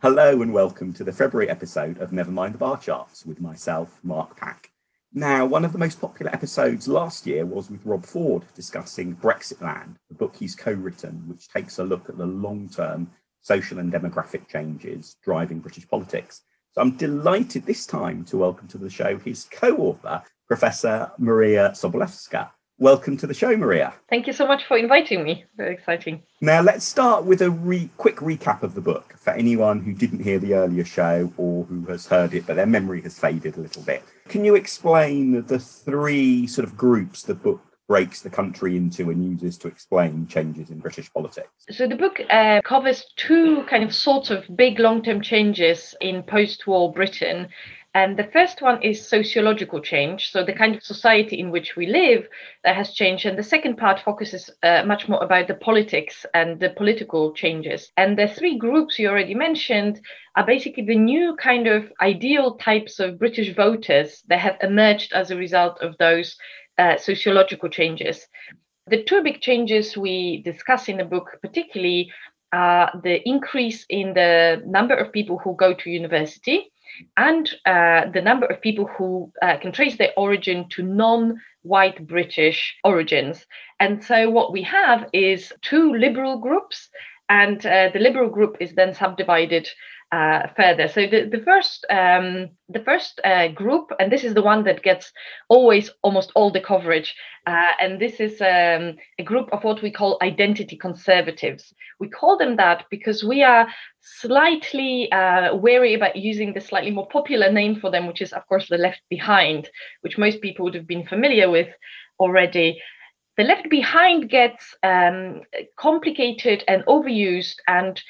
Hello and welcome to the February episode of Never Mind the Bar Charts with myself, Mark Pack. Now, one of the most popular episodes last year was with Rob Ford discussing Brexitland, the book he's co written, which takes a look at the long term social and demographic changes driving British politics. So I'm delighted this time to welcome to the show his co author, Professor Maria Sobolewska. Welcome to the show, Maria. Thank you so much for inviting me. Very exciting. Now, let's start with a re- quick recap of the book for anyone who didn't hear the earlier show or who has heard it, but their memory has faded a little bit. Can you explain the three sort of groups the book breaks the country into and uses to explain changes in British politics? So, the book uh, covers two kind of sorts of big long term changes in post war Britain and the first one is sociological change, so the kind of society in which we live that has changed. And the second part focuses uh, much more about the politics and the political changes. And the three groups you already mentioned are basically the new kind of ideal types of British voters that have emerged as a result of those uh, sociological changes. The two big changes we discuss in the book, particularly, are the increase in the number of people who go to university and uh, the number of people who uh, can trace their origin to non white British origins. And so what we have is two liberal groups, and uh, the liberal group is then subdivided uh, further. So the, the first um, the first uh, group, and this is the one that gets always almost all the coverage, uh, and this is um, a group of what we call identity conservatives. We call them that because we are slightly uh, wary about using the slightly more popular name for them, which is of course the left behind, which most people would have been familiar with already. The left behind gets um, complicated and overused and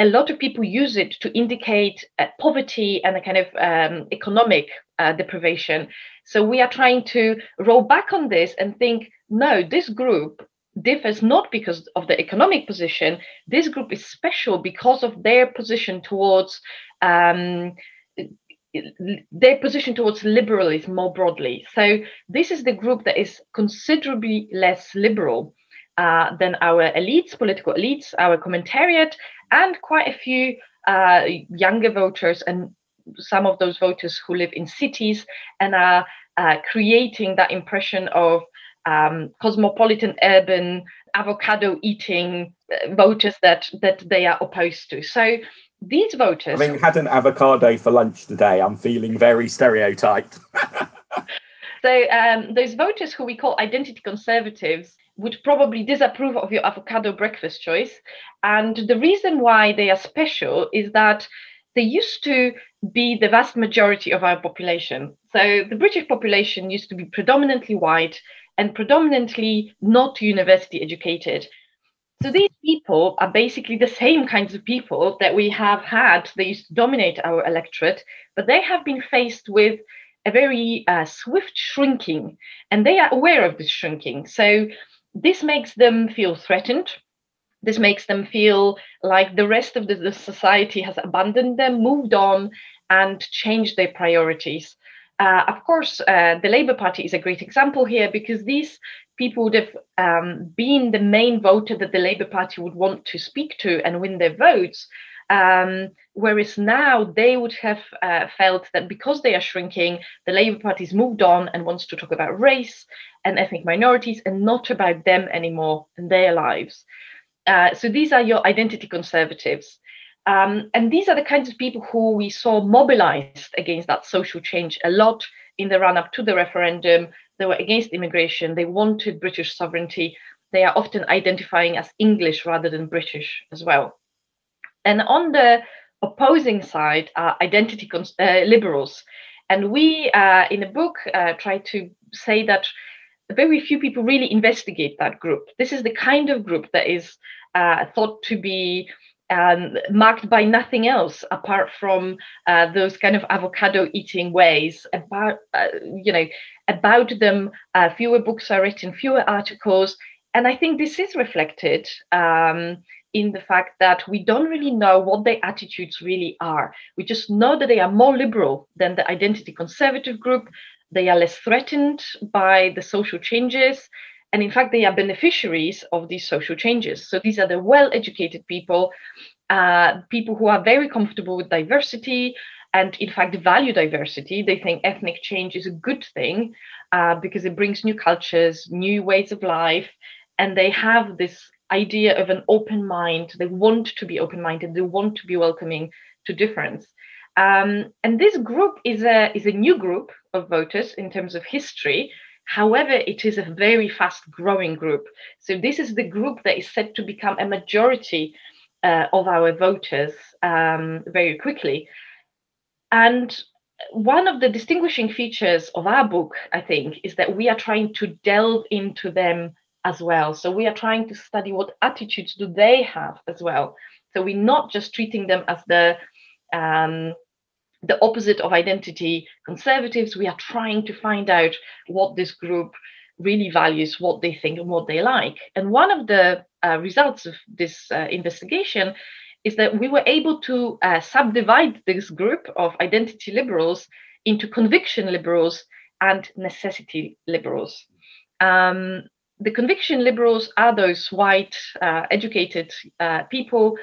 a lot of people use it to indicate uh, poverty and a kind of um, economic uh, deprivation. So we are trying to roll back on this and think no, this group differs not because of the economic position. This group is special because of their position towards. Um, their position towards liberalism more broadly. So, this is the group that is considerably less liberal uh, than our elites, political elites, our commentariat, and quite a few uh, younger voters and some of those voters who live in cities and are uh, creating that impression of um, cosmopolitan, urban, avocado eating uh, voters that that they are opposed to. So these voters. Having had an avocado for lunch today, I'm feeling very stereotyped. so um, those voters who we call identity conservatives would probably disapprove of your avocado breakfast choice. And the reason why they are special is that they used to be the vast majority of our population. So the British population used to be predominantly white and predominantly not university educated. So these people are basically the same kinds of people that we have had. They used to dominate our electorate, but they have been faced with a very uh, swift shrinking, and they are aware of this shrinking. So this makes them feel threatened. This makes them feel like the rest of the, the society has abandoned them, moved on, and changed their priorities. Uh, of course, uh, the Labour Party is a great example here because these people would have um, been the main voter that the Labour Party would want to speak to and win their votes. Um, whereas now they would have uh, felt that because they are shrinking, the Labour Party's moved on and wants to talk about race and ethnic minorities and not about them anymore and their lives. Uh, so these are your identity conservatives. Um, and these are the kinds of people who we saw mobilized against that social change a lot in the run up to the referendum. They were against immigration, they wanted British sovereignty. They are often identifying as English rather than British as well. And on the opposing side are identity cons- uh, liberals. And we, uh, in the book, uh, try to say that very few people really investigate that group. This is the kind of group that is uh, thought to be um, marked by nothing else apart from uh, those kind of avocado eating ways about uh, you know about them uh, fewer books are written fewer articles and i think this is reflected um, in the fact that we don't really know what their attitudes really are. We just know that they are more liberal than the identity conservative group. They are less threatened by the social changes. And in fact, they are beneficiaries of these social changes. So these are the well educated people, uh, people who are very comfortable with diversity and, in fact, value diversity. They think ethnic change is a good thing uh, because it brings new cultures, new ways of life. And they have this idea of an open mind. They want to be open minded, they want to be welcoming to difference. Um, and this group is a, is a new group of voters in terms of history. However, it is a very fast growing group. So, this is the group that is set to become a majority uh, of our voters um, very quickly. And one of the distinguishing features of our book, I think, is that we are trying to delve into them as well. So we are trying to study what attitudes do they have as well. So we're not just treating them as the um, the opposite of identity conservatives. We are trying to find out what this group really values, what they think, and what they like. And one of the uh, results of this uh, investigation is that we were able to uh, subdivide this group of identity liberals into conviction liberals and necessity liberals. Um, the conviction liberals are those white, uh, educated uh, people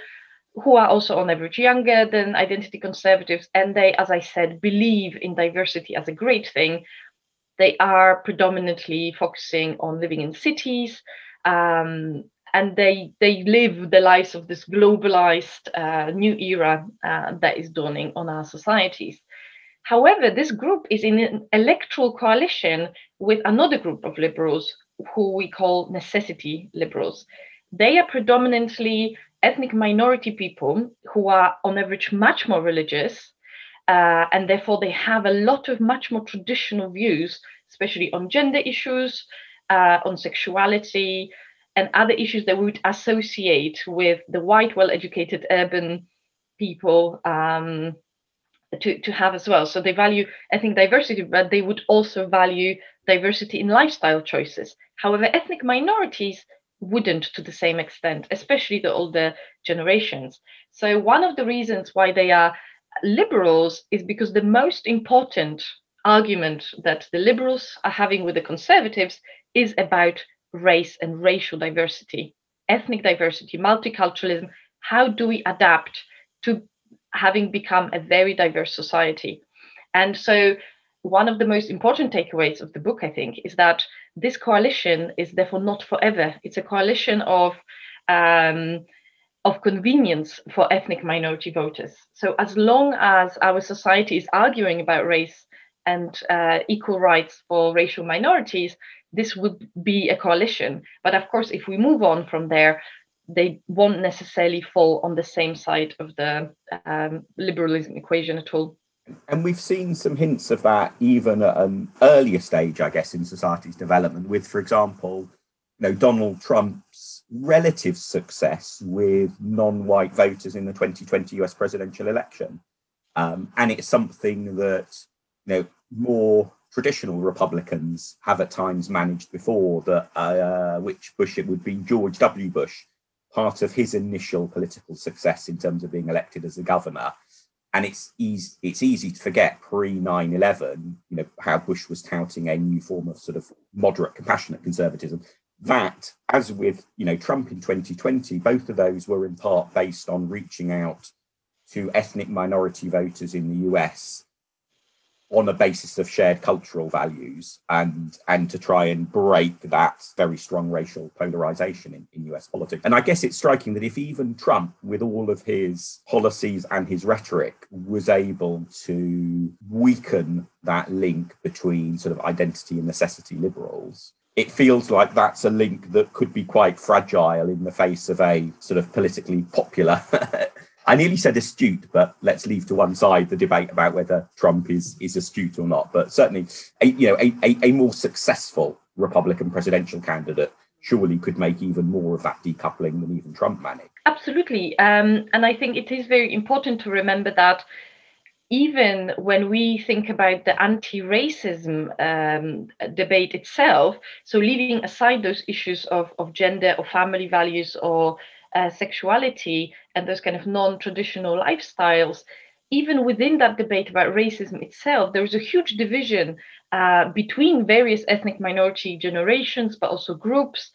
who are also on average younger than identity conservatives, and they, as I said, believe in diversity as a great thing. They are predominantly focusing on living in cities, um, and they they live the lives of this globalized uh, new era uh, that is dawning on our societies. However, this group is in an electoral coalition with another group of liberals who we call necessity liberals. They are predominantly ethnic minority people who are, on average, much more religious, uh, and therefore they have a lot of much more traditional views, especially on gender issues, uh, on sexuality, and other issues that we would associate with the white, well educated urban people. Um, to, to have as well. So they value ethnic diversity, but they would also value diversity in lifestyle choices. However, ethnic minorities wouldn't to the same extent, especially the older generations. So, one of the reasons why they are liberals is because the most important argument that the liberals are having with the conservatives is about race and racial diversity, ethnic diversity, multiculturalism. How do we adapt to having become a very diverse society? And so, one of the most important takeaways of the book, I think, is that this coalition is therefore not forever. It's a coalition of um, of convenience for ethnic minority voters. So as long as our society is arguing about race and uh, equal rights for racial minorities, this would be a coalition. But of course, if we move on from there, they won't necessarily fall on the same side of the um, liberalism equation at all. And we've seen some hints of that even at an earlier stage, I guess, in society's development, with, for example, you know, Donald Trump's relative success with non-white voters in the 2020 US presidential election. Um, and it's something that you know more traditional Republicans have at times managed before. That uh, which Bush it would be George W. Bush, part of his initial political success in terms of being elected as a governor and it's easy it's easy to forget pre 9-11 you know how bush was touting a new form of sort of moderate compassionate conservatism. That as with you know trump in 2020 both of those were in part based on reaching out to ethnic minority voters in the us on a basis of shared cultural values and and to try and break that very strong racial polarization in, in US politics. And I guess it's striking that if even Trump, with all of his policies and his rhetoric, was able to weaken that link between sort of identity and necessity liberals, it feels like that's a link that could be quite fragile in the face of a sort of politically popular I nearly said astute, but let's leave to one side the debate about whether Trump is is astute or not. But certainly, a, you know, a, a, a more successful Republican presidential candidate surely could make even more of that decoupling than even Trump managed. Absolutely, um, and I think it is very important to remember that even when we think about the anti-racism um, debate itself, so leaving aside those issues of, of gender or family values or uh, sexuality and those kind of non-traditional lifestyles even within that debate about racism itself there is a huge division uh, between various ethnic minority generations, but also groups,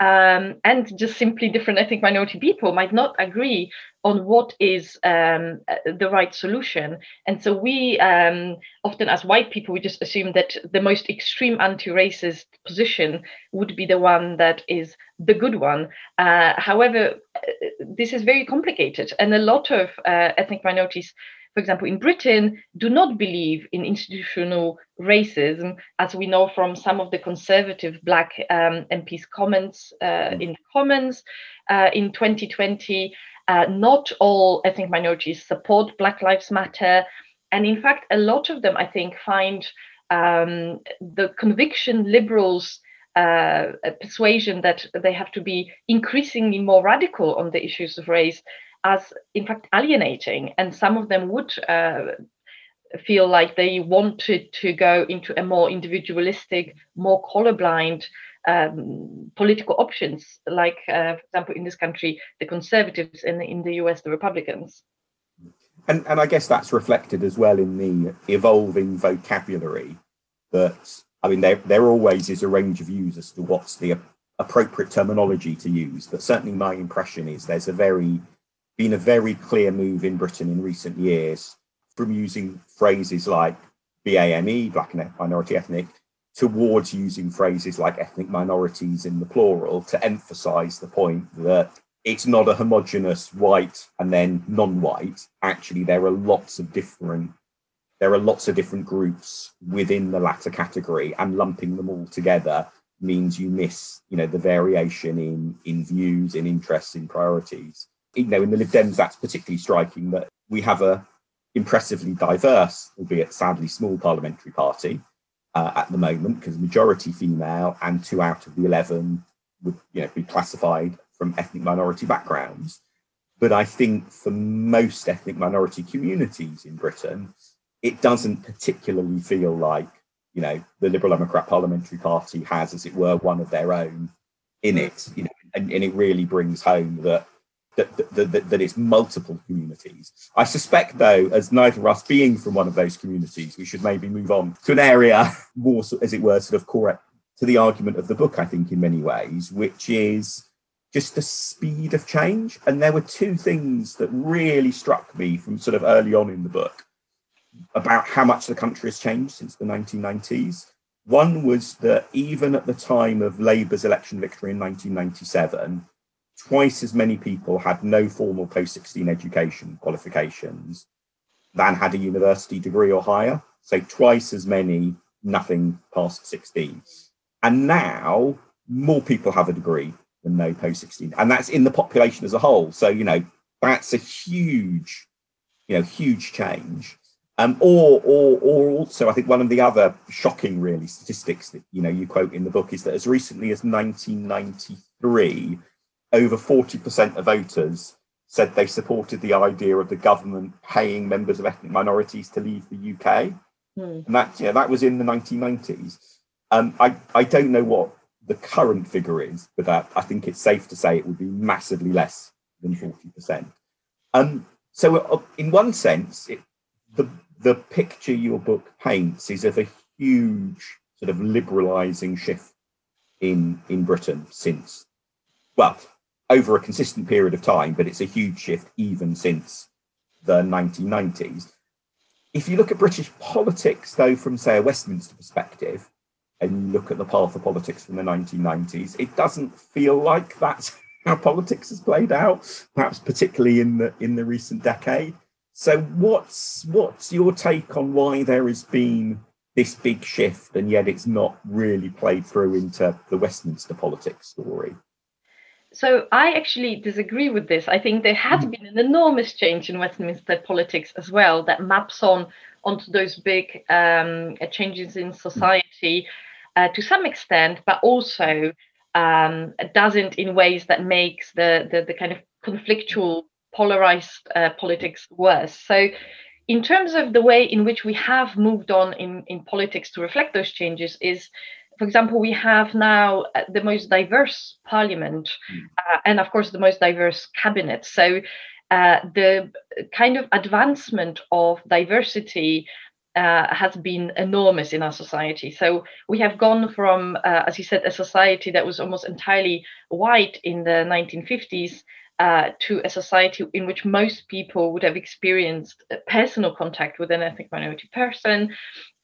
um, and just simply different ethnic minority people might not agree on what is um, uh, the right solution. And so we um, often, as white people, we just assume that the most extreme anti-racist position would be the one that is the good one. Uh, however, uh, this is very complicated, and a lot of uh, ethnic minorities for example, in Britain, do not believe in institutional racism, as we know from some of the conservative Black um, MPs' comments uh, mm. in the Commons uh, in 2020. Uh, not all ethnic minorities support Black Lives Matter. And in fact, a lot of them, I think, find um, the conviction liberals uh, persuasion that they have to be increasingly more radical on the issues of race as in fact alienating and some of them would uh, feel like they wanted to go into a more individualistic more colorblind um, political options like uh, for example in this country the conservatives and in, the us the republicans. And, and i guess that's reflected as well in the evolving vocabulary that i mean there, there always is a range of views as to what's the appropriate terminology to use but certainly my impression is there's a very been a very clear move in Britain in recent years from using phrases like BAME, black and minority ethnic, towards using phrases like ethnic minorities in the plural to emphasize the point that it's not a homogenous white and then non-white. Actually, there are lots of different there are lots of different groups within the latter category, and lumping them all together means you miss, you know, the variation in in views, in interests, in priorities you know, in the Lib Dems, that's particularly striking that we have a impressively diverse, albeit sadly small, parliamentary party uh, at the moment because majority female and two out of the eleven would you know be classified from ethnic minority backgrounds. But I think for most ethnic minority communities in Britain, it doesn't particularly feel like you know the Liberal Democrat Parliamentary Party has, as it were, one of their own in it. You know, and, and it really brings home that that, that, that, that it's multiple communities. I suspect, though, as neither of us being from one of those communities, we should maybe move on to an area more, as it were, sort of core to the argument of the book, I think, in many ways, which is just the speed of change. And there were two things that really struck me from sort of early on in the book about how much the country has changed since the 1990s. One was that even at the time of Labour's election victory in 1997, twice as many people had no formal post 16 education qualifications than had a university degree or higher. So twice as many, nothing past 16. And now more people have a degree than no post 16. And that's in the population as a whole. So, you know, that's a huge, you know, huge change. Um, or, or, or also, I think one of the other shocking, really, statistics that you know you quote in the book is that as recently as 1993, over 40% of voters said they supported the idea of the government paying members of ethnic minorities to leave the UK. Mm. And that, yeah, that was in the 1990s. Um, I, I don't know what the current figure is, but uh, I think it's safe to say it would be massively less than 40%. Um, so, uh, in one sense, it, the, the picture your book paints is of a huge sort of liberalising shift in, in Britain since, well, over a consistent period of time, but it's a huge shift even since the 1990s. If you look at British politics, though, from say a Westminster perspective, and you look at the path of politics from the 1990s, it doesn't feel like that's how politics has played out, perhaps particularly in the in the recent decade. So what's what's your take on why there has been this big shift and yet it's not really played through into the Westminster politics story? So I actually disagree with this. I think there has hmm. been an enormous change in Westminster politics as well that maps on onto those big um, uh, changes in society uh, to some extent, but also um, doesn't in ways that makes the, the, the kind of conflictual, polarized uh, politics worse. So, in terms of the way in which we have moved on in, in politics to reflect those changes, is for example, we have now uh, the most diverse parliament mm. uh, and, of course, the most diverse cabinet. So, uh, the kind of advancement of diversity uh, has been enormous in our society. So we have gone from, uh, as you said, a society that was almost entirely white in the 1950s uh, to a society in which most people would have experienced personal contact with an ethnic minority person.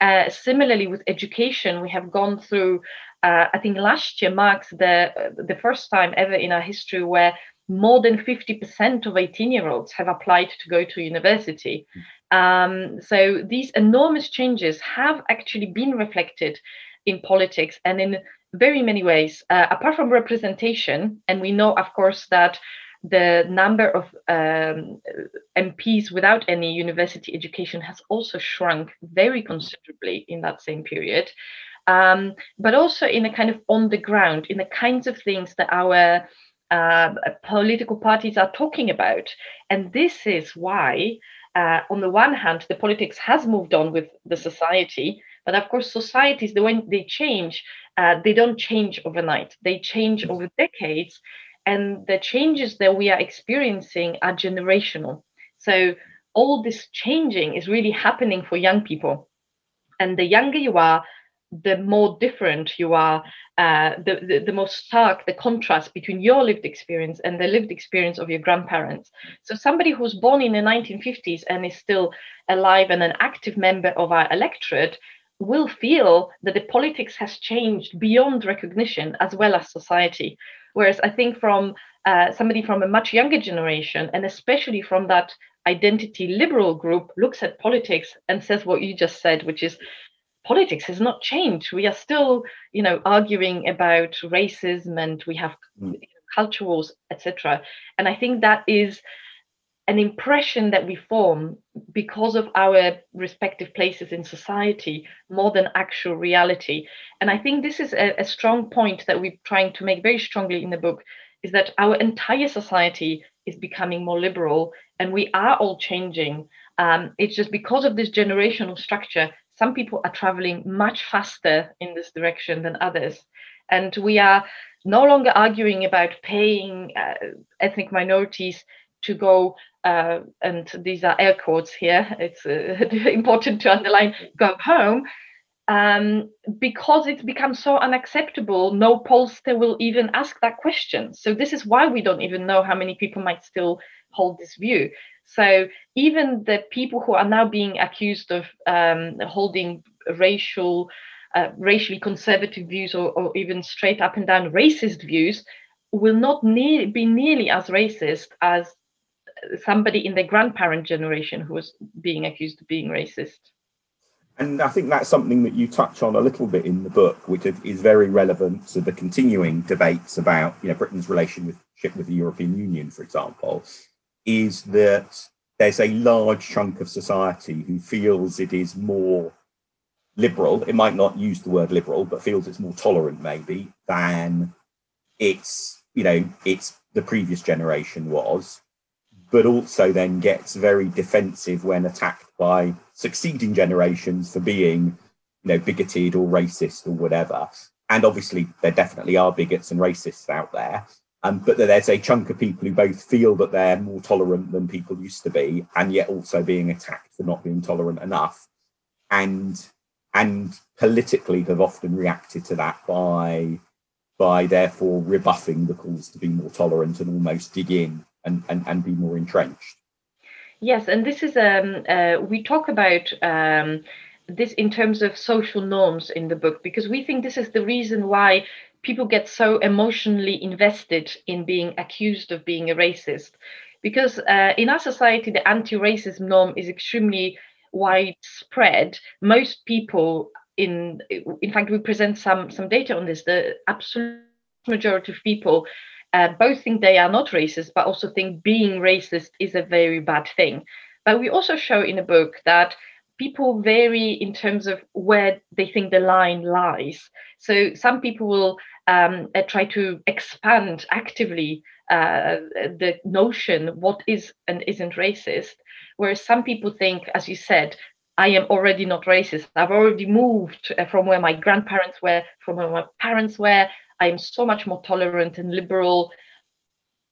Uh, similarly, with education, we have gone through. Uh, I think last year marks the the first time ever in our history where more than 50% of 18 year olds have applied to go to university. Um, so these enormous changes have actually been reflected in politics and in very many ways, uh, apart from representation. And we know, of course, that the number of um, MPs without any university education has also shrunk very considerably in that same period. Um, but also in a kind of on the ground, in the kinds of things that our uh, political parties are talking about. And this is why, uh, on the one hand, the politics has moved on with the society, but of course, societies, the way they change, uh, they don't change overnight. They change over decades, and the changes that we are experiencing are generational. So all this changing is really happening for young people. And the younger you are, the more different you are, uh, the, the, the more stark the contrast between your lived experience and the lived experience of your grandparents. So, somebody who's born in the 1950s and is still alive and an active member of our electorate will feel that the politics has changed beyond recognition as well as society. Whereas I think from uh, somebody from a much younger generation, and especially from that identity liberal group, looks at politics and says what you just said, which is politics has not changed. We are still, you know, arguing about racism and we have mm. culture wars, etc. And I think that is an impression that we form because of our respective places in society more than actual reality. And I think this is a, a strong point that we're trying to make very strongly in the book is that our entire society is becoming more liberal and we are all changing. Um, it's just because of this generational structure some people are traveling much faster in this direction than others. And we are no longer arguing about paying uh, ethnic minorities to go, uh, and these are air quotes here, it's uh, important to underline, go home. Um, because it's become so unacceptable, no pollster will even ask that question. So, this is why we don't even know how many people might still hold this view. So even the people who are now being accused of um, holding racial, uh, racially conservative views or, or, even straight up and down racist views will not ne- be nearly as racist as somebody in the grandparent generation who was being accused of being racist. And I think that's something that you touch on a little bit in the book, which is very relevant to the continuing debates about you know Britain's relationship with the European Union, for example is that there's a large chunk of society who feels it is more liberal. It might not use the word liberal, but feels it's more tolerant, maybe, than it's, you know, it's the previous generation was, but also then gets very defensive when attacked by succeeding generations for being, you know, bigoted or racist or whatever. And obviously, there definitely are bigots and racists out there. Um, but there's a chunk of people who both feel that they're more tolerant than people used to be, and yet also being attacked for not being tolerant enough, and and politically have often reacted to that by by therefore rebuffing the calls to be more tolerant and almost dig in and and, and be more entrenched. Yes, and this is um uh, we talk about um this in terms of social norms in the book because we think this is the reason why people get so emotionally invested in being accused of being a racist. Because uh, in our society the anti-racism norm is extremely widespread. Most people in in fact we present some some data on this. The absolute majority of people uh, both think they are not racist but also think being racist is a very bad thing but we also show in the book that people vary in terms of where they think the line lies so some people will um, uh, try to expand actively uh, the notion what is and isn't racist. Whereas some people think, as you said, I am already not racist. I've already moved uh, from where my grandparents were, from where my parents were. I am so much more tolerant and liberal.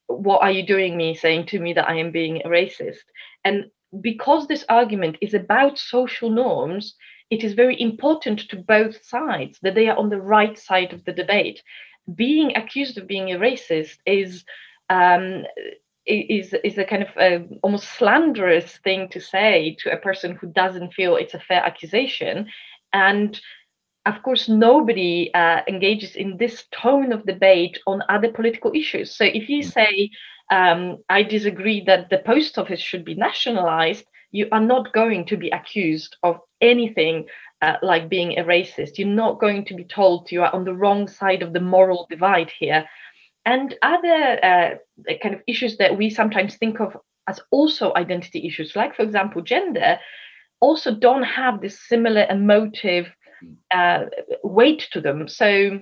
What are you doing me saying to me that I am being a racist? And because this argument is about social norms, it is very important to both sides that they are on the right side of the debate. Being accused of being a racist is um, is is a kind of a almost slanderous thing to say to a person who doesn't feel it's a fair accusation, and of course nobody uh, engages in this tone of debate on other political issues. So if you mm. say um, I disagree that the post office should be nationalized, you are not going to be accused of anything uh, like being a racist. You're not going to be told you are on the wrong side of the moral divide here. And other uh, kind of issues that we sometimes think of as also identity issues, like, for example, gender, also don't have this similar emotive uh, weight to them. So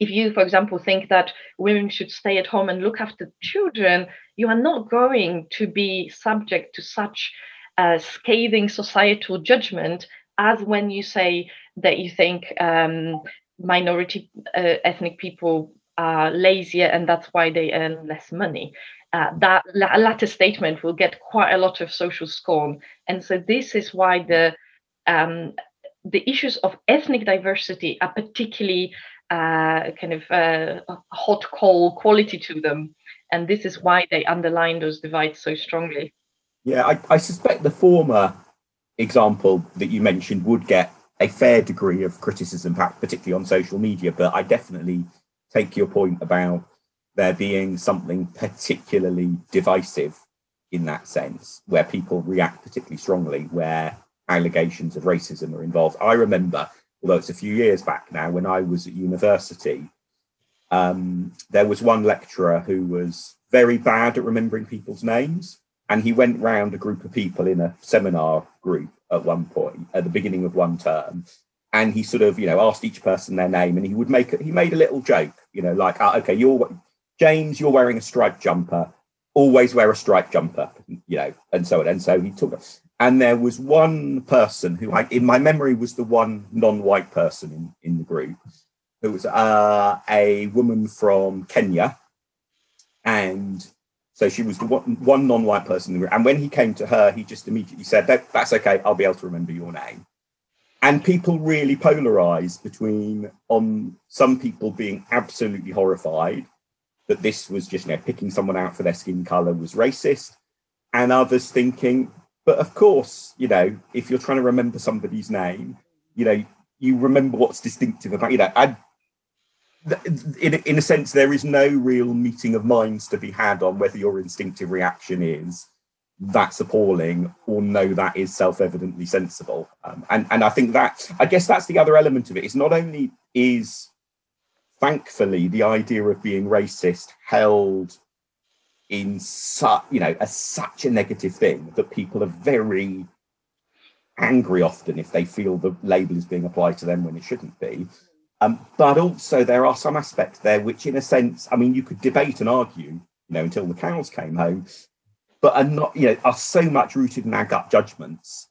if you, for example, think that women should stay at home and look after children, you are not going to be subject to such uh, scathing societal judgment as when you say that you think um, minority uh, ethnic people are lazier and that's why they earn less money. Uh, that latter statement will get quite a lot of social scorn, and so this is why the um, the issues of ethnic diversity are particularly uh, kind of uh, hot coal quality to them. And this is why they underline those divides so strongly. Yeah, I, I suspect the former example that you mentioned would get a fair degree of criticism, particularly on social media. But I definitely take your point about there being something particularly divisive in that sense, where people react particularly strongly, where allegations of racism are involved. I remember although it's a few years back now, when I was at university, um, there was one lecturer who was very bad at remembering people's names. And he went round a group of people in a seminar group at one point, at the beginning of one term. And he sort of, you know, asked each person their name and he would make, he made a little joke, you know, like, oh, okay, you're, James, you're wearing a striped jumper. Always wear a striped jumper, you know, and so on. And so he took, and there was one person who I, in my memory was the one non-white person in, in the group who was uh, a woman from Kenya. And so she was the one, one non-white person in the room and when he came to her he just immediately said that, that's okay I'll be able to remember your name. And people really polarized between on some people being absolutely horrified that this was just you know picking someone out for their skin color was racist and others thinking but of course, you know, if you're trying to remember somebody's name, you know, you remember what's distinctive about, you know, in, in a sense, there is no real meeting of minds to be had on whether your instinctive reaction is that's appalling or no, that is self-evidently sensible. Um, and, and I think that, I guess that's the other element of it. It's not only is thankfully the idea of being racist held in such you know as such a negative thing that people are very angry often if they feel the label is being applied to them when it shouldn't be. Um, but also there are some aspects there which in a sense i mean you could debate and argue you know until the cows came home but are not you know are so much rooted in our gut judgments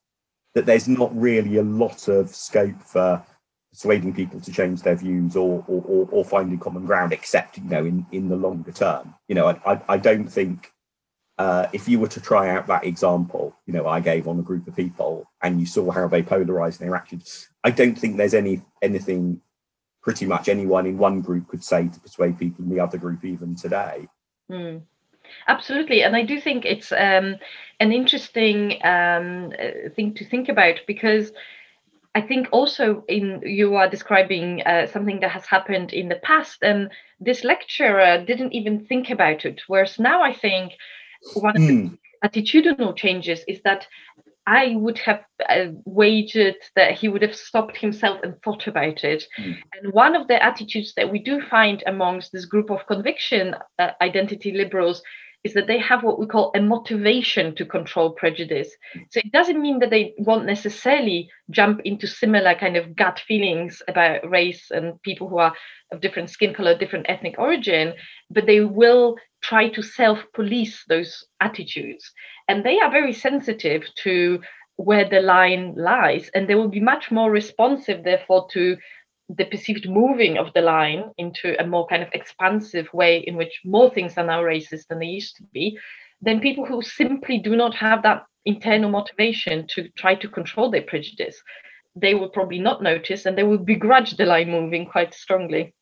that there's not really a lot of scope for persuading people to change their views or or, or, or finding common ground, except you know in in the longer term. You know, I I, don't think uh, if you were to try out that example, you know, I gave on a group of people, and you saw how they polarized their actions, I don't think there's any anything pretty much anyone in one group could say to persuade people in the other group even today. Mm. Absolutely, and I do think it's um, an interesting um, uh, thing to think about because I think also in you are describing uh, something that has happened in the past, and this lecturer didn't even think about it. Whereas now, I think one of mm. the hmm. attitudinal changes is that I would have uh, wagered that he would have stopped himself and thought about it. Mm. And one of the attitudes that we do find amongst this group of conviction uh, identity liberals is that they have what we call a motivation to control prejudice. So it doesn't mean that they won't necessarily jump into similar kind of gut feelings about race and people who are of different skin color, different ethnic origin, but they will try to self police those attitudes. And they are very sensitive to where the line lies, and they will be much more responsive, therefore, to the perceived moving of the line into a more kind of expansive way in which more things are now racist than they used to be, then people who simply do not have that internal motivation to try to control their prejudice, they will probably not notice and they will begrudge the line moving quite strongly.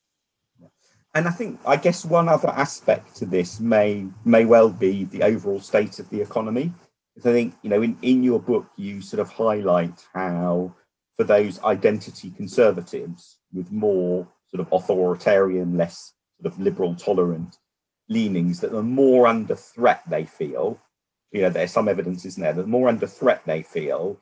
And I think, I guess, one other aspect to this may may well be the overall state of the economy. Because I think, you know, in, in your book, you sort of highlight how, for those identity conservatives with more sort of authoritarian, less sort of liberal, tolerant leanings, that the more under threat they feel, you know, there's some evidence, isn't there, that the more under threat they feel,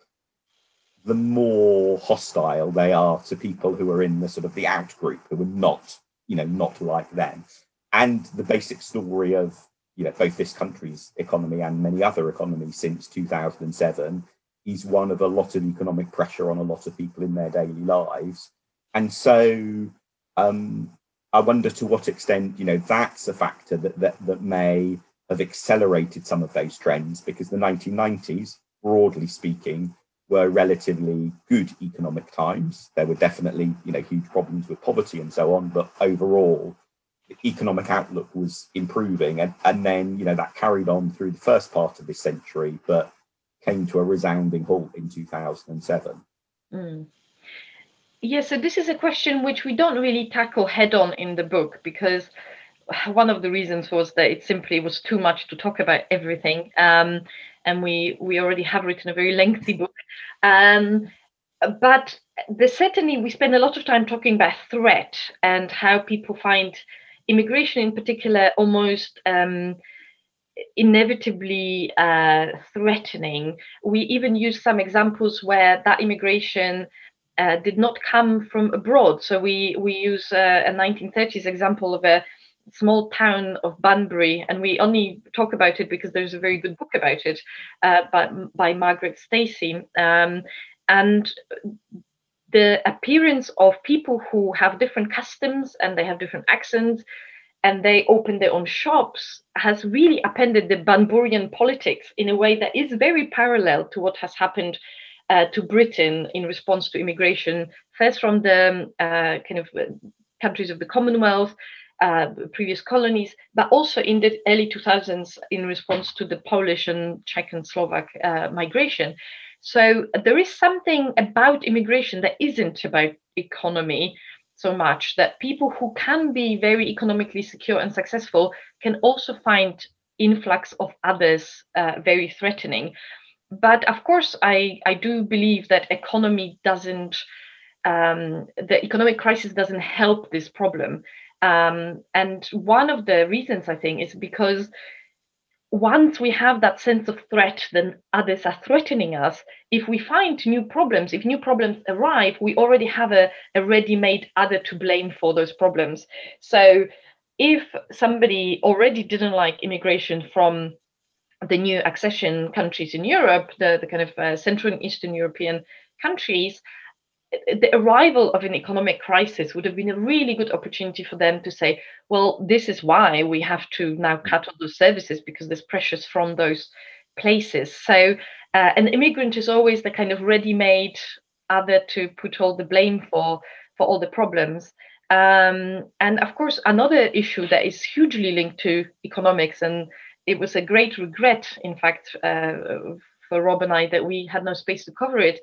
the more hostile they are to people who are in the sort of the out group, who are not you know not like them. And the basic story of you know both this country's economy and many other economies since 2007 is one of a lot of economic pressure on a lot of people in their daily lives and so um, i wonder to what extent you know that's a factor that that, that may have accelerated some of those trends because the 1990s broadly speaking were relatively good economic times. There were definitely, you know, huge problems with poverty and so on, but overall, the economic outlook was improving. And, and then, you know, that carried on through the first part of this century, but came to a resounding halt in 2007. Mm. Yeah, so this is a question which we don't really tackle head on in the book because one of the reasons was that it simply was too much to talk about everything. Um, and we we already have written a very lengthy book. Um, but certainly we spend a lot of time talking about threat and how people find immigration in particular almost um, inevitably uh, threatening. We even use some examples where that immigration uh, did not come from abroad. So we we use uh, a 1930s example of a small town of Banbury, and we only talk about it because there's a very good book about it uh, by, by Margaret Stacey. Um, and the appearance of people who have different customs and they have different accents and they open their own shops has really appended the Banburian politics in a way that is very parallel to what has happened uh, to Britain in response to immigration, first from the uh, kind of uh, countries of the Commonwealth, uh, previous colonies, but also in the early 2000s in response to the Polish and Czech and Slovak uh, migration. So there is something about immigration that isn't about economy so much that people who can be very economically secure and successful can also find influx of others uh, very threatening. But of course, I, I do believe that economy doesn't, um, the economic crisis doesn't help this problem. Um, and one of the reasons I think is because once we have that sense of threat, then others are threatening us. If we find new problems, if new problems arrive, we already have a, a ready made other to blame for those problems. So if somebody already didn't like immigration from the new accession countries in Europe, the, the kind of uh, Central and Eastern European countries, the arrival of an economic crisis would have been a really good opportunity for them to say, well, this is why we have to now cut all those services because there's pressures from those places. So, uh, an immigrant is always the kind of ready-made other to put all the blame for for all the problems. Um, and of course, another issue that is hugely linked to economics, and it was a great regret, in fact, uh, for Rob and I, that we had no space to cover it,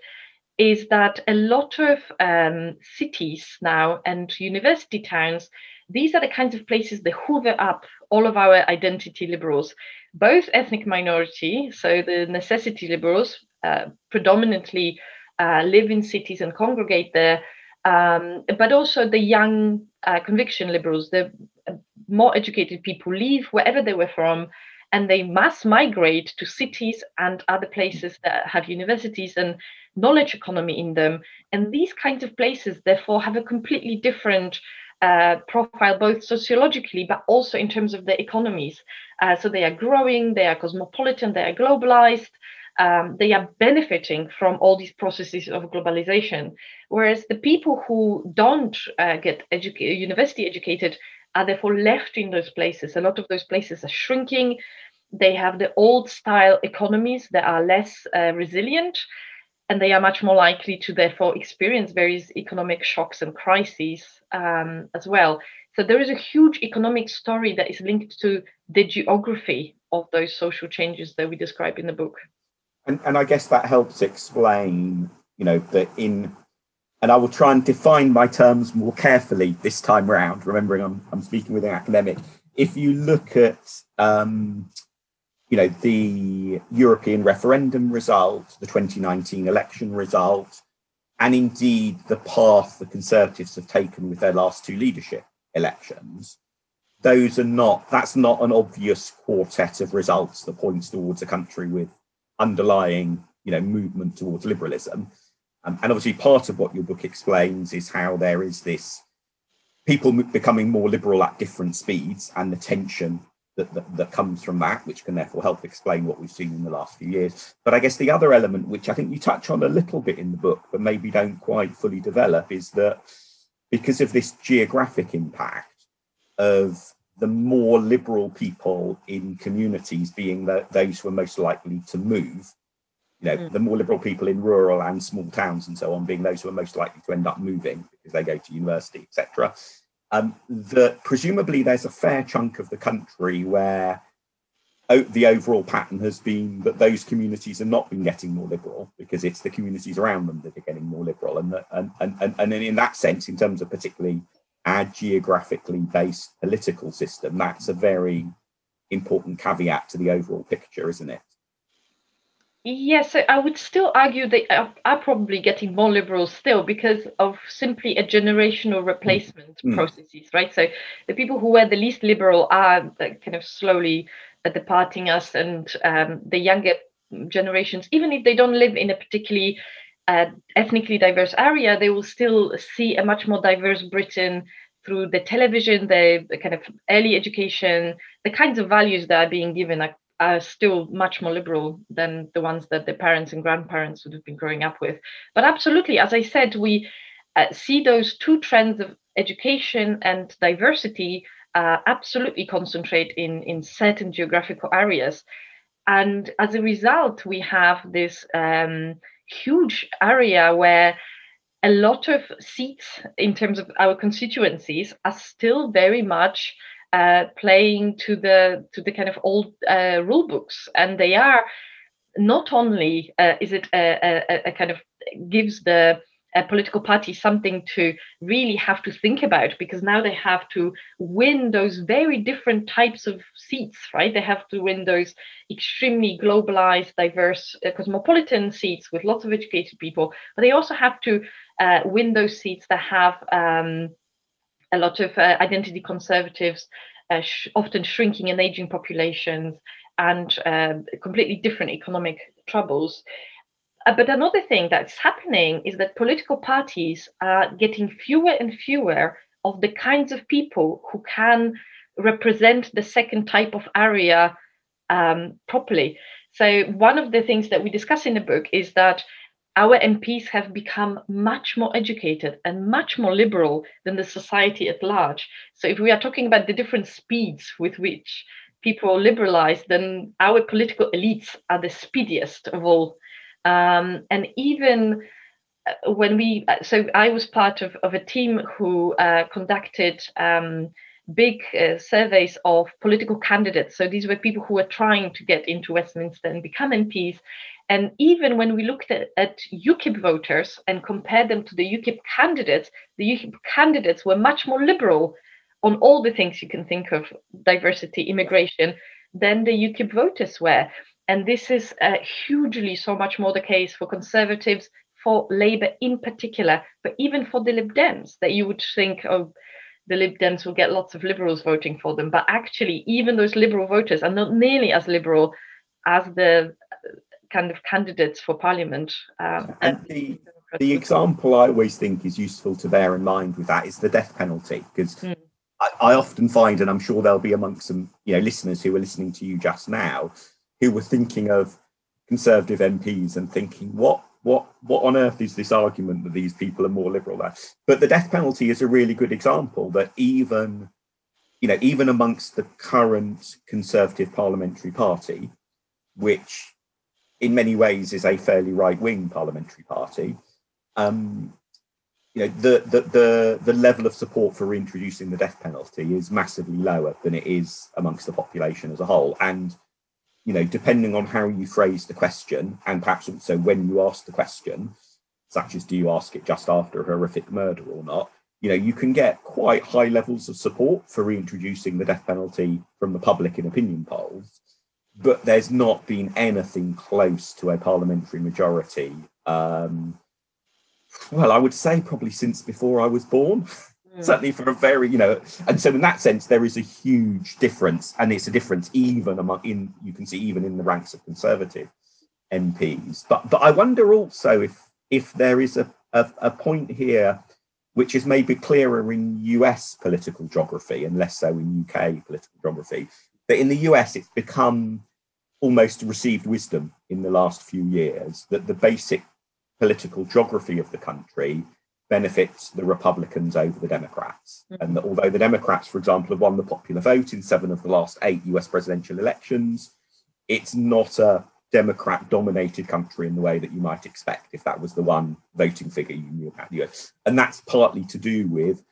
is that a lot of um, cities now and university towns, these are the kinds of places that hoover up all of our identity liberals, both ethnic minority, so the necessity liberals uh, predominantly uh, live in cities and congregate there, um, but also the young uh, conviction liberals, the uh, more educated people leave wherever they were from and they mass migrate to cities and other places that have universities and knowledge economy in them. And these kinds of places, therefore, have a completely different uh, profile, both sociologically, but also in terms of the economies. Uh, so they are growing, they are cosmopolitan, they are globalized. Um, they are benefiting from all these processes of globalization. Whereas the people who don't uh, get edu- university educated are therefore left in those places. A lot of those places are shrinking. They have the old style economies that are less uh, resilient and they are much more likely to therefore experience various economic shocks and crises um, as well. So there is a huge economic story that is linked to the geography of those social changes that we describe in the book. And, and I guess that helps explain, you know, that in, and I will try and define my terms more carefully this time round, remembering I'm, I'm speaking with an academic. If you look at, um, you know, the European referendum result, the 2019 election result, and indeed the path the Conservatives have taken with their last two leadership elections, those are not, that's not an obvious quartet of results that points towards a country with underlying, you know, movement towards liberalism. Um, and obviously part of what your book explains is how there is this people becoming more liberal at different speeds and the tension that, that, that, comes from that, which can therefore help explain what we've seen in the last few years. But I guess the other element, which I think you touch on a little bit in the book, but maybe don't quite fully develop, is that because of this geographic impact of the more liberal people in communities being the, those who are most likely to move, you know, mm. the more liberal people in rural and small towns and so on being those who are most likely to end up moving because they go to university, etc um, that presumably there's a fair chunk of the country where the overall pattern has been that those communities have not been getting more liberal because it's the communities around them that are getting more liberal. And, and, and, and, in that sense, in terms of particularly our geographically based political system, that's a very important caveat to the overall picture, isn't it? Yes, I would still argue they are, are, probably getting more liberal still because of simply a generational replacement mm. processes, right? So the people who were the least liberal are kind of slowly departing us, and um, the younger generations, even if they don't live in a particularly uh, ethnically diverse area, they will still see a much more diverse Britain through the television, the, the kind of early education, the kinds of values that are being given are are still much more liberal than the ones that the parents and grandparents would have been growing up with. But absolutely, as I said, we uh, see those two trends of education and diversity uh, absolutely concentrate in, in certain geographical areas. And as a result, we have this um, huge area where a lot of seats in terms of our constituencies are still very much uh, playing to the to the kind of old uh, rule books, and they are not only uh, is it a, a, a, kind of gives the political party something to really have to think about because now they have to win those very different types of seats, right? They have to win those extremely globalized, diverse, uh, cosmopolitan seats with lots of educated people, but they also have to uh, win those seats that have um, a lot of uh, identity conservatives, uh, sh- often shrinking and aging populations, and uh, completely different economic troubles. Uh, but another thing that's happening is that political parties are getting fewer and fewer of the kinds of people who can represent the second type of area um, properly. So, one of the things that we discuss in the book is that our MPs have become much more educated and much more liberal than the society at large. So, if we are talking about the different speeds with which people liberalize, then our political elites are the speediest of all. Um, and even uh, when we, uh, so I was part of, of a team who uh, conducted um, big uh, surveys of political candidates. So these were people who were trying to get into Westminster and become MPs. And even when we looked at, at UKIP voters and compared them to the UKIP candidates, the UKIP candidates were much more liberal on all the things you can think of diversity, immigration than the UKIP voters were. And this is uh, hugely so much more the case for conservatives, for Labour in particular, but even for the Lib Dems, that you would think of oh, the Lib Dems will get lots of liberals voting for them. But actually, even those liberal voters are not nearly as liberal as the kind of candidates for parliament. Um, and, and the, the example I always think is useful to bear in mind with that is the death penalty, because mm. I, I, often find, and I'm sure there'll be amongst some you know listeners who are listening to you just now, who were thinking of Conservative MPs and thinking, what what what on earth is this argument that these people are more liberal than? But the death penalty is a really good example that even you know even amongst the current Conservative parliamentary party, which in many ways is a fairly right-wing parliamentary party. Um, you know, the, the the the level of support for reintroducing the death penalty is massively lower than it is amongst the population as a whole. And you know, depending on how you phrase the question, and perhaps also when you ask the question, such as do you ask it just after a horrific murder or not, you know, you can get quite high levels of support for reintroducing the death penalty from the public in opinion polls. But there's not been anything close to a parliamentary majority. Um, well, I would say probably since before I was born. Certainly for a very, you know, and so in that sense, there is a huge difference, and it's a difference even among in you can see even in the ranks of conservative MPs. But but I wonder also if if there is a, a, a point here which is maybe clearer in US political geography and less so in UK political geography, that in the US it's become almost received wisdom in the last few years that the basic political geography of the country benefits the Republicans over the Democrats. Mm-hmm. And that although the Democrats, for example, have won the popular vote in seven of the last eight US presidential elections, it's not a Democrat dominated country in the way that you might expect if that was the one voting figure you knew about the US. And that's partly to do with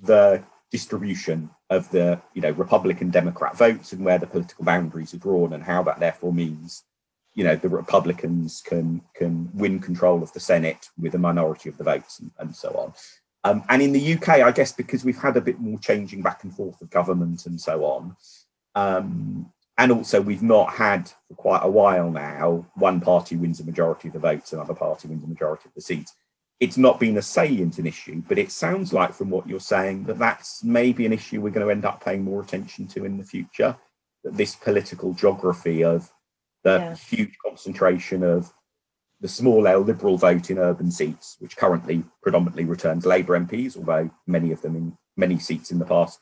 the distribution of the you know Republican Democrat votes and where the political boundaries are drawn and how that therefore means you know the Republicans can can win control of the Senate with a minority of the votes and, and so on. Um, and in the UK, I guess because we've had a bit more changing back and forth of government and so on, um, and also we've not had for quite a while now one party wins a majority of the votes another party wins a majority of the seats it's not been a salient an issue but it sounds like from what you're saying that that's maybe an issue we're going to end up paying more attention to in the future that this political geography of the yeah. huge concentration of the small L liberal vote in urban seats, which currently predominantly returns Labour MPs, although many of them in many seats in the past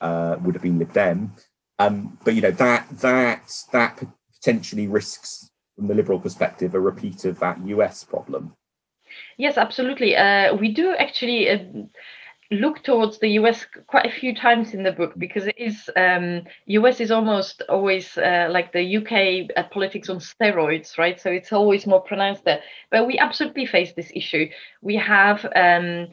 uh, would have been Lib Dem, um, but you know that that that potentially risks, from the liberal perspective, a repeat of that US problem. Yes, absolutely. Uh, we do actually. Uh, look towards the US quite a few times in the book because it is um, US is almost always uh, like the UK uh, politics on steroids, right? So it's always more pronounced there. But we absolutely face this issue. We have um,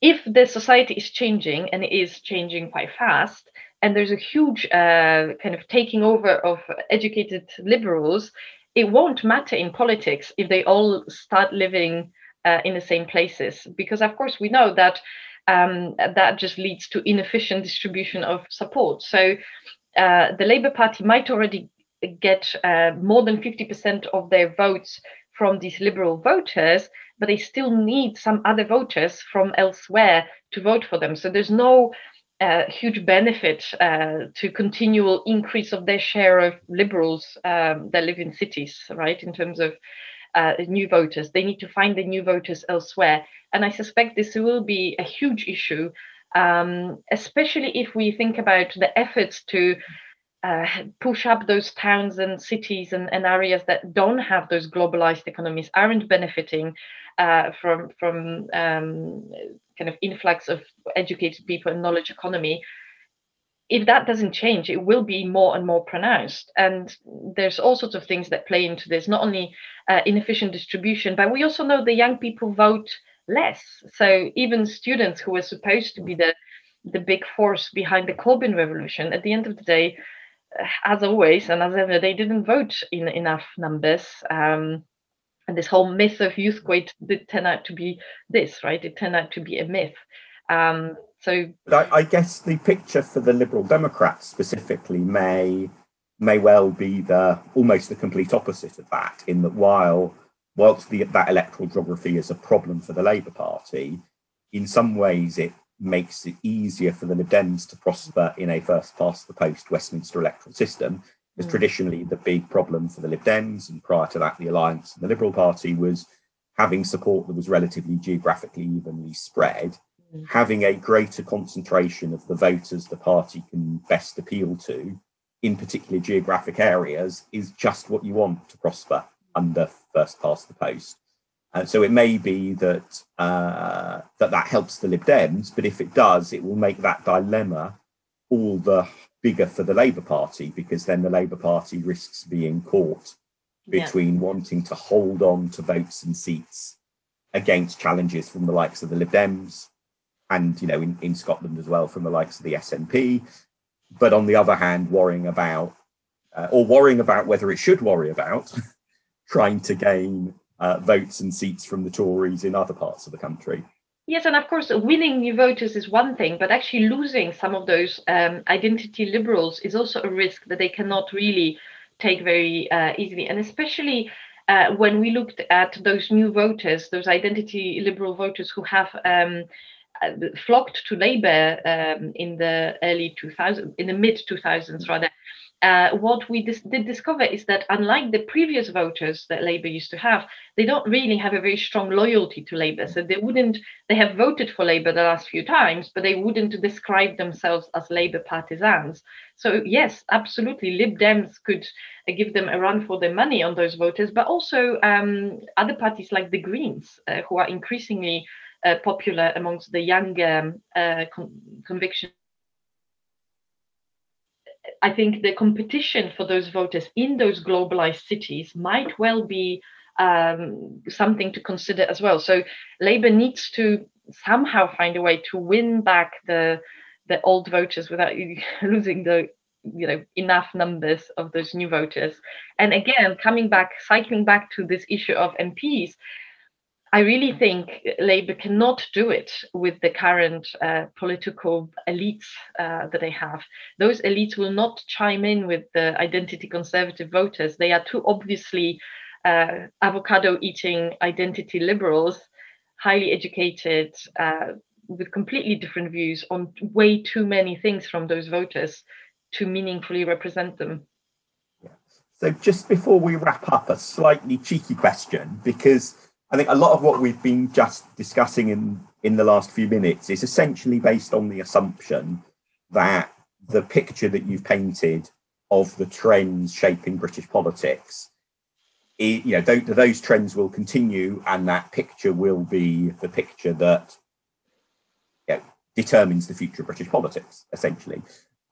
if the society is changing and it is changing quite fast, and there's a huge uh, kind of taking over of educated liberals, it won't matter in politics if they all start living uh, in the same places, because of course we know that um, that just leads to inefficient distribution of support. So uh, the Labour Party might already get uh, more than 50% of their votes from these liberal voters, but they still need some other voters from elsewhere to vote for them. So there's no a huge benefit uh, to continual increase of their share of liberals um, that live in cities, right? In terms of uh, new voters, they need to find the new voters elsewhere, and I suspect this will be a huge issue, um, especially if we think about the efforts to uh, push up those towns and cities and, and, areas that don't have those globalized economies, aren't benefiting uh, from from um, kind of influx of educated people and knowledge economy. If that doesn't change it will be more and more pronounced. And there's all sorts of things that play into this not only uh, inefficient distribution but we also know the young people vote less so even students who were supposed to be the the big force behind the Corbyn revolution at the end of the day uh, as always and as ever they didn't vote in enough numbers um, and this whole myth of Youthquake did turn out to be this, right? It turned out to be a myth. Um, so I, I, guess the picture for the Liberal Democrats specifically may may well be the almost the complete opposite of that, in that while whilst the, that electoral geography is a problem for the Labour Party, in some ways it makes it easier for the Lib Dems to prosper in a first past the post Westminster electoral system because mm. traditionally the big problem for the Lib Dems and prior to that the Alliance and the Liberal Party was having support that was relatively geographically evenly spread, mm. having a greater concentration of the voters the party can best appeal to in particular geographic areas is just what you want to prosper under first past the post. And so it may be that uh, that that helps the Lib Dems, but if it does, it will make that dilemma all the bigger for the Labour Party because then the Labour Party risks being caught between yeah. wanting to hold on to votes and seats against challenges from the likes of the Lib Dems and, you know, in, in Scotland as well from the likes of the SNP. But on the other hand, worrying about uh, or worrying about whether it should worry about trying to gain uh, votes and seats from the Tories in other parts of the country. Yes, and of course, winning new voters is one thing, but actually losing some of those um, identity liberals is also a risk that they cannot really take very uh, easily. And especially uh, when we looked at those new voters, those identity liberal voters who have um, uh, flocked to Labour um, in the early 2000s, in the mid 2000s rather, uh, what we dis- did discover is that unlike the previous voters that Labour used to have, they don't really have a very strong loyalty to Labour. So they wouldn't, they have voted for Labour the last few times, but they wouldn't describe themselves as Labour partisans. So, yes, absolutely, Lib Dems could uh, give them a run for their money on those voters, but also um, other parties like the Greens, uh, who are increasingly uh, popular amongst the younger um, con- conviction I think the competition for those voters in those globalized cities might well be um, something to consider as well. So Labour needs to somehow find a way to win back the the old voters without losing the you know enough numbers of those new voters. And again, coming back, cycling back to this issue of MPs, I really think Labour cannot do it with the current uh, political elites uh, that they have. Those elites will not chime in with the identity conservative voters. They are too obviously uh, avocado eating identity liberals, highly educated, uh, with completely different views on way too many things from those voters to meaningfully represent them. So, just before we wrap up, a slightly cheeky question because I think a lot of what we've been just discussing in, in the last few minutes is essentially based on the assumption that the picture that you've painted of the trends shaping British politics, it, you know, th- those trends will continue, and that picture will be the picture that you know, determines the future of British politics, essentially.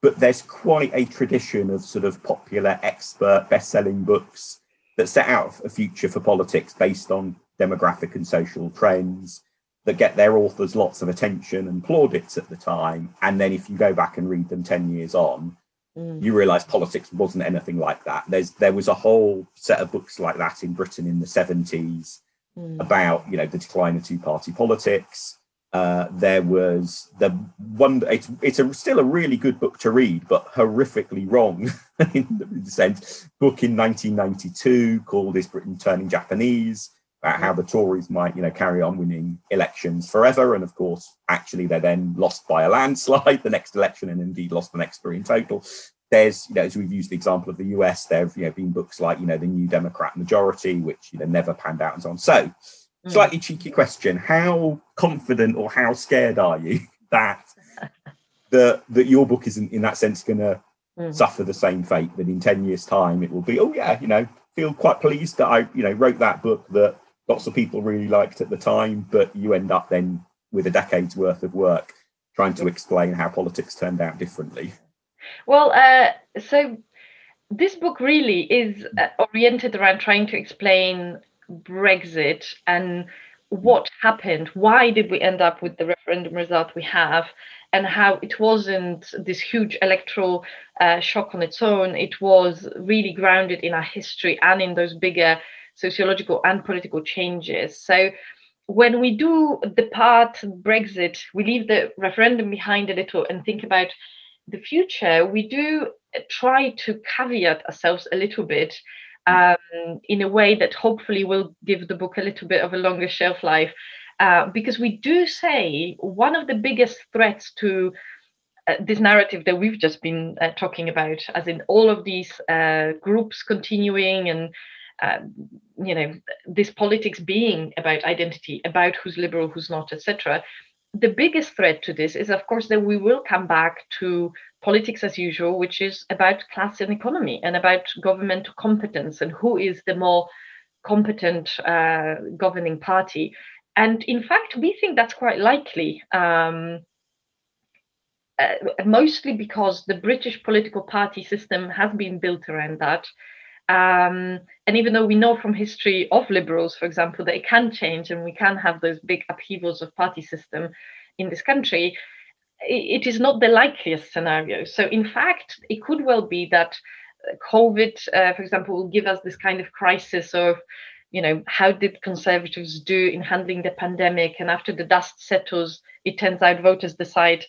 But there's quite a tradition of sort of popular expert best-selling books that set out a future for politics based on demographic and social trends that get their authors lots of attention and plaudits at the time. And then if you go back and read them 10 years on, mm. you realize politics wasn't anything like that. There's there was a whole set of books like that in Britain in the 70s mm. about, you know, the decline of two-party politics. Uh, there was the one it's it's a, still a really good book to read but horrifically wrong in the sense book in 1992 called is britain turning japanese about how the Tories might, you know, carry on winning elections forever. And of course, actually, they're then lost by a landslide the next election, and indeed lost the next three in total. There's, you know, as we've used the example of the US, there have you know been books like, you know, the New Democrat Majority, which you know never panned out and so on. So, mm. slightly cheeky question: How confident or how scared are you that that that your book isn't, in that sense, going to mm. suffer the same fate? That in ten years' time, it will be, oh yeah, you know, feel quite pleased that I, you know, wrote that book that lots of people really liked at the time, but you end up then with a decade's worth of work trying to explain how politics turned out differently. Well, uh, so this book really is uh, oriented around trying to explain Brexit and what happened. Why did we end up with the referendum result we have? And how it wasn't this huge electoral uh, shock on its own. It was really grounded in our history and in those bigger sociological and political changes. So when we do the part Brexit, we leave the referendum behind a little and think about the future. We do try to caveat ourselves a little bit um, in a way that hopefully will give the book a little bit of a longer shelf life. Uh, because we do say one of the biggest threats to uh, this narrative that we've just been uh, talking about, as in all of these uh, groups continuing and uh, you know this politics being about identity about who's liberal who's not etc the biggest threat to this is of course that we will come back to politics as usual which is about class and economy and about governmental competence and who is the more competent uh, governing party. And in fact we think that's quite likely um, uh, mostly because the british political party system has been built around that um, and even though we know from history of liberals, for example, that it can change and we can have those big upheavals of party system in this country, it is not the likeliest scenario. So, in fact, it could well be that COVID, uh, for example, will give us this kind of crisis of, you know, how did conservatives do in handling the pandemic? And after the dust settles, it turns out voters decide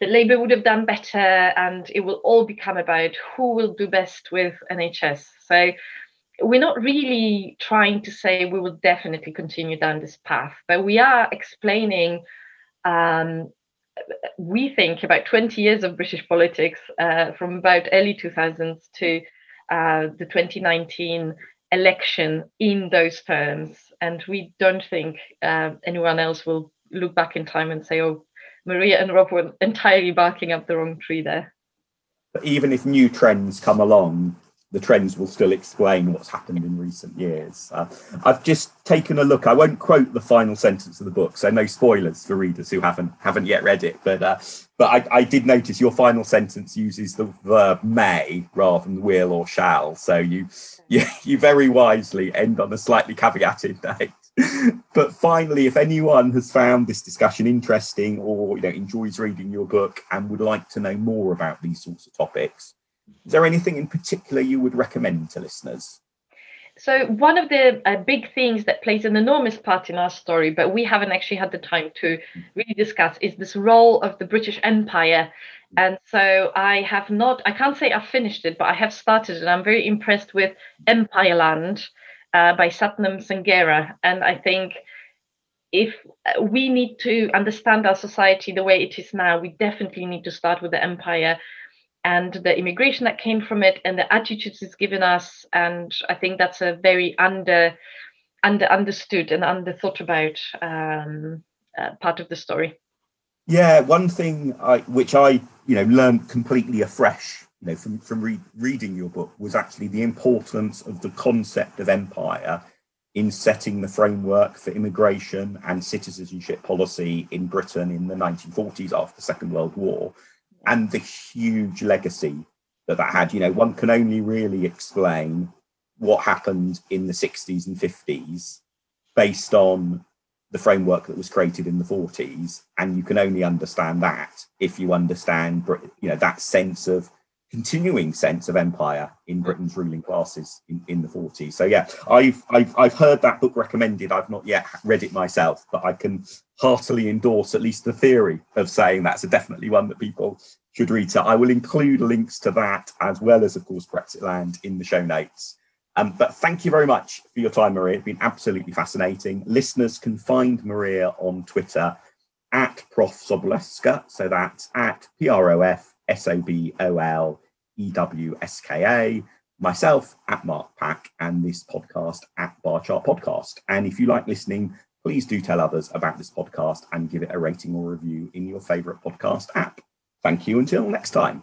that Labour would have done better, and it will all become about who will do best with NHS. So we're not really trying to say we will definitely continue down this path, but we are explaining. Um, we think about 20 years of British politics, uh, from about early 2000s to uh, the 2019 election in those terms. And we don't think uh, anyone else will look back in time and say, oh, Maria and Rob were entirely barking up the wrong tree there. But even if new trends come along, the trends will still explain what's happened in recent years. Uh, I've just taken a look. I won't quote the final sentence of the book, so no spoilers for readers who haven't haven't yet read it. But uh, but I, I, did notice your final sentence uses the verb may rather than will or shall. So you you, you very wisely end on a slightly caveated note. but finally, if anyone has found this discussion interesting or you know enjoys reading your book and would like to know more about these sorts of topics, is there anything in particular you would recommend to listeners? So one of the uh, big things that plays an enormous part in our story, but we haven't actually had the time to really discuss, is this role of the British Empire. And so I have not, I can't say I've finished it, but I have started and I'm very impressed with Empireland uh, by Satnam Sanghera. And I think if we need to understand our society the way it is now, we definitely need to start with the empire and the immigration that came from it and the attitudes it's given us. And I think that's a very under under understood and under thought about um, uh, part of the story. Yeah, one thing I, which I you know learned completely afresh, you know, from from re- reading your book was actually the importance of the concept of empire in setting the framework for immigration and citizenship policy in Britain in the 1940s after the Second World War and the huge legacy that that had. You know, one can only really explain what happened in the 60s and 50s based on the framework that was created in the 40s and you can only understand that if you understand you know that sense of continuing sense of empire in Britain's ruling classes in, in the 40s. So yeah, I've, I've I've heard that book recommended. I've not yet read it myself, but I can heartily endorse at least the theory of saying that's a definitely one that people should read. So I will include links to that as well as, of course, Brexitland in the show notes. Um, but thank you very much for your time, Maria. It's been absolutely fascinating. Listeners can find Maria on Twitter at Prof Sobolewska. So that's at P R O F S O B O L E W S K A. Myself at Mark Pack and this podcast at Bar Chart Podcast. And if you like listening, please do tell others about this podcast and give it a rating or review in your favorite podcast app. Thank you until next time.